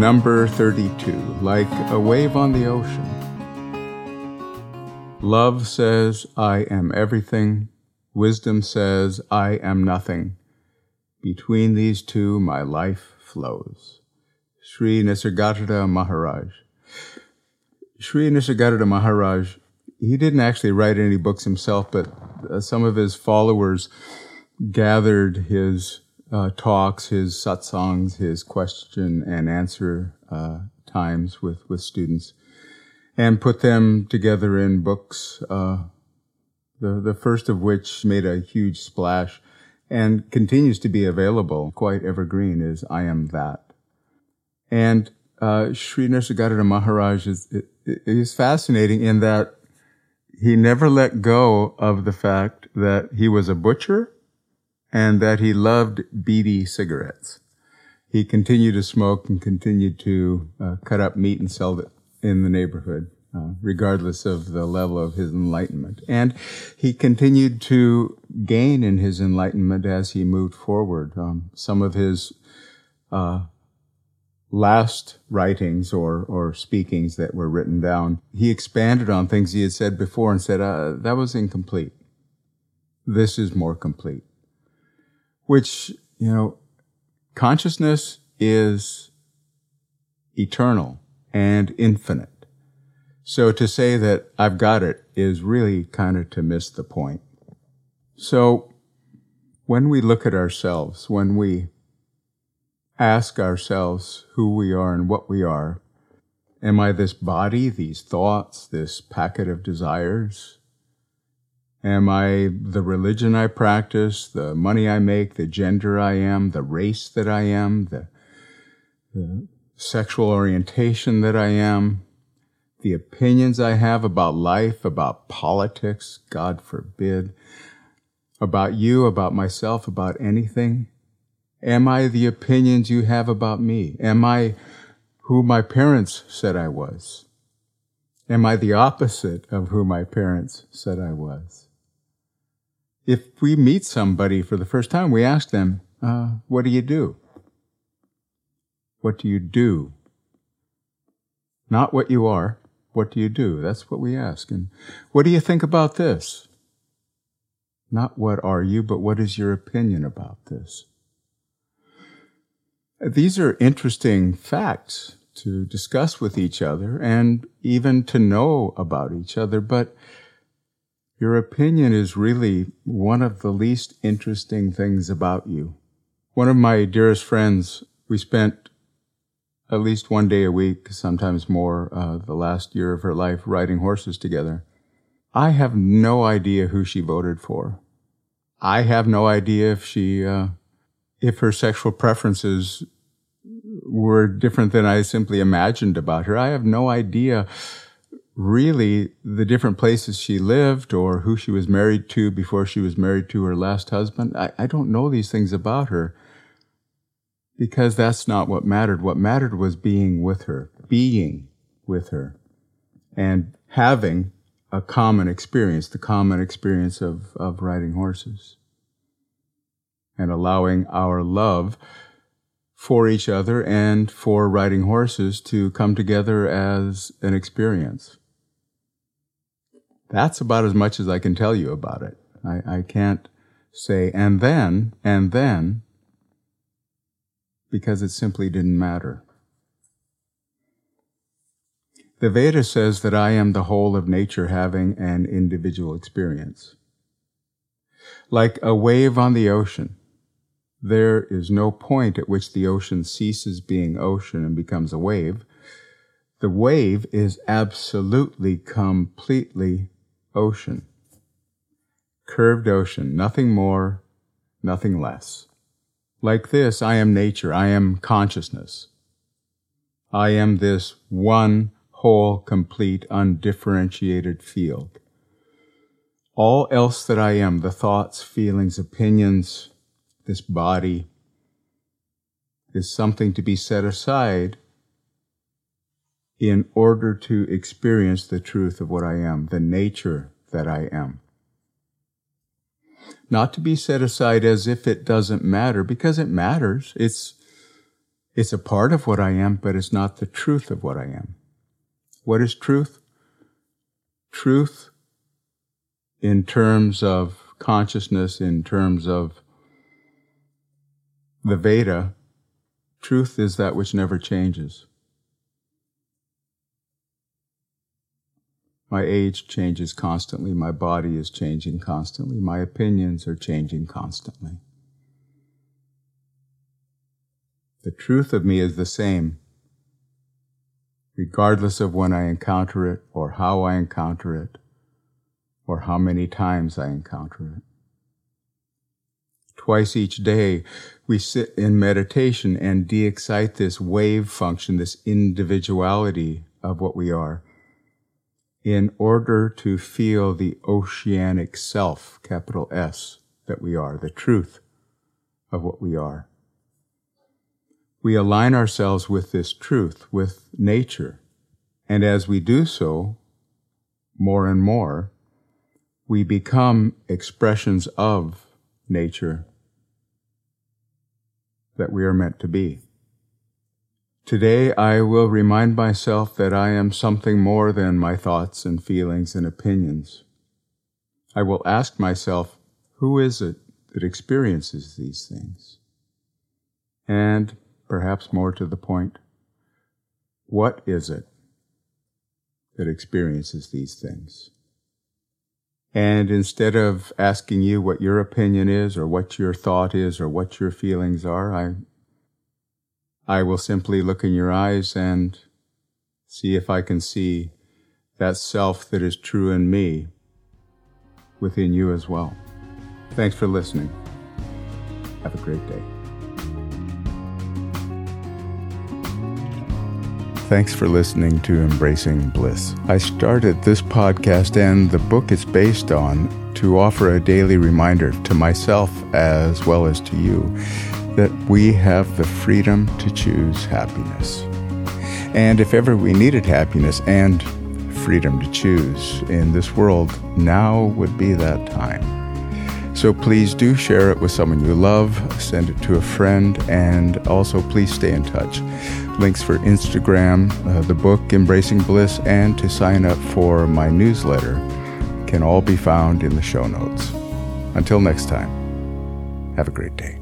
Number 32, like a wave on the ocean. Love says, I am everything. Wisdom says, I am nothing. Between these two, my life flows. Sri Nisargadatta Maharaj. Sri Nisargadatta Maharaj, he didn't actually write any books himself, but uh, some of his followers gathered his uh, talks, his satsangs, his question and answer uh, times with, with students, and put them together in books. Uh, the the first of which made a huge splash, and continues to be available, quite evergreen. Is I am that, and uh, Sri Nisargadatta Maharaj is is fascinating in that he never let go of the fact that he was a butcher and that he loved beedi cigarettes. He continued to smoke and continued to uh, cut up meat and sell it in the neighborhood, uh, regardless of the level of his enlightenment. And he continued to gain in his enlightenment as he moved forward. Um, some of his uh, last writings or, or speakings that were written down, he expanded on things he had said before and said, uh, that was incomplete. This is more complete which, you know, consciousness is eternal and infinite. So to say that I've got it is really kind of to miss the point. So when we look at ourselves, when we ask ourselves who we are and what we are, am I this body, these thoughts, this packet of desires? Am I the religion I practice, the money I make, the gender I am, the race that I am, the, the sexual orientation that I am, the opinions I have about life, about politics, God forbid, about you, about myself, about anything? Am I the opinions you have about me? Am I who my parents said I was? Am I the opposite of who my parents said I was? If we meet somebody for the first time, we ask them, uh, What do you do? What do you do? Not what you are, what do you do? That's what we ask. And what do you think about this? Not what are you, but what is your opinion about this? These are interesting facts to discuss with each other and even to know about each other, but your opinion is really one of the least interesting things about you. One of my dearest friends, we spent at least one day a week, sometimes more, uh, the last year of her life riding horses together. I have no idea who she voted for. I have no idea if she, uh, if her sexual preferences were different than I simply imagined about her. I have no idea really the different places she lived or who she was married to before she was married to her last husband. I, I don't know these things about her because that's not what mattered. What mattered was being with her, being with her, and having a common experience, the common experience of, of riding horses, and allowing our love for each other and for riding horses to come together as an experience. That's about as much as I can tell you about it. I, I can't say, and then, and then, because it simply didn't matter. The Veda says that I am the whole of nature having an individual experience. Like a wave on the ocean, there is no point at which the ocean ceases being ocean and becomes a wave. The wave is absolutely, completely ocean. Curved ocean, nothing more, nothing less. Like this, I am nature, I am consciousness. I am this one whole, complete, undifferentiated field. All else that I am, the thoughts, feelings, opinions, this body, is something to be set aside in order to experience the truth of what I am, the nature that I am. Not to be set aside as if it doesn't matter, because it matters. It's, It's a part of what I am, but it's not the truth of what I am. What is truth? Truth in terms of consciousness, in terms of the Veda, truth is that which never changes. My age changes constantly. My body is changing constantly. My opinions are changing constantly. The truth of me is the same, regardless of when I encounter it or how I encounter it or how many times I encounter it. Twice each day, we sit in meditation and de excite this wave function, this individuality of what we are in order to feel the oceanic self, capital S, that we are, the truth of what we are. We align ourselves with this truth, with nature. And as we do so, more and more, we become expressions of nature that we are meant to be. Today I will remind myself that I am something more than my thoughts and feelings and opinions. I will ask myself, who is it that experiences these things? And, perhaps more to the point, what is it that experiences these things? And instead of asking you what your opinion is or what your thought is or what your feelings are, I I will simply look in your eyes and see if I can see that self that is true in me within you as well. Thanks for listening. Have a great day. Thanks for listening to Embracing Bliss. I started this podcast and the book it's based on to offer a daily reminder to myself as well as to you that we have the freedom to choose happiness. And if ever we needed happiness and freedom to choose in this world, now would be that time. So please do share it with someone you love, send it to a friend, and also please stay in touch. Links for Instagram, uh, the book Embracing Bliss, and to sign up for my newsletter can all be found in the show notes. Until next time, have a great day.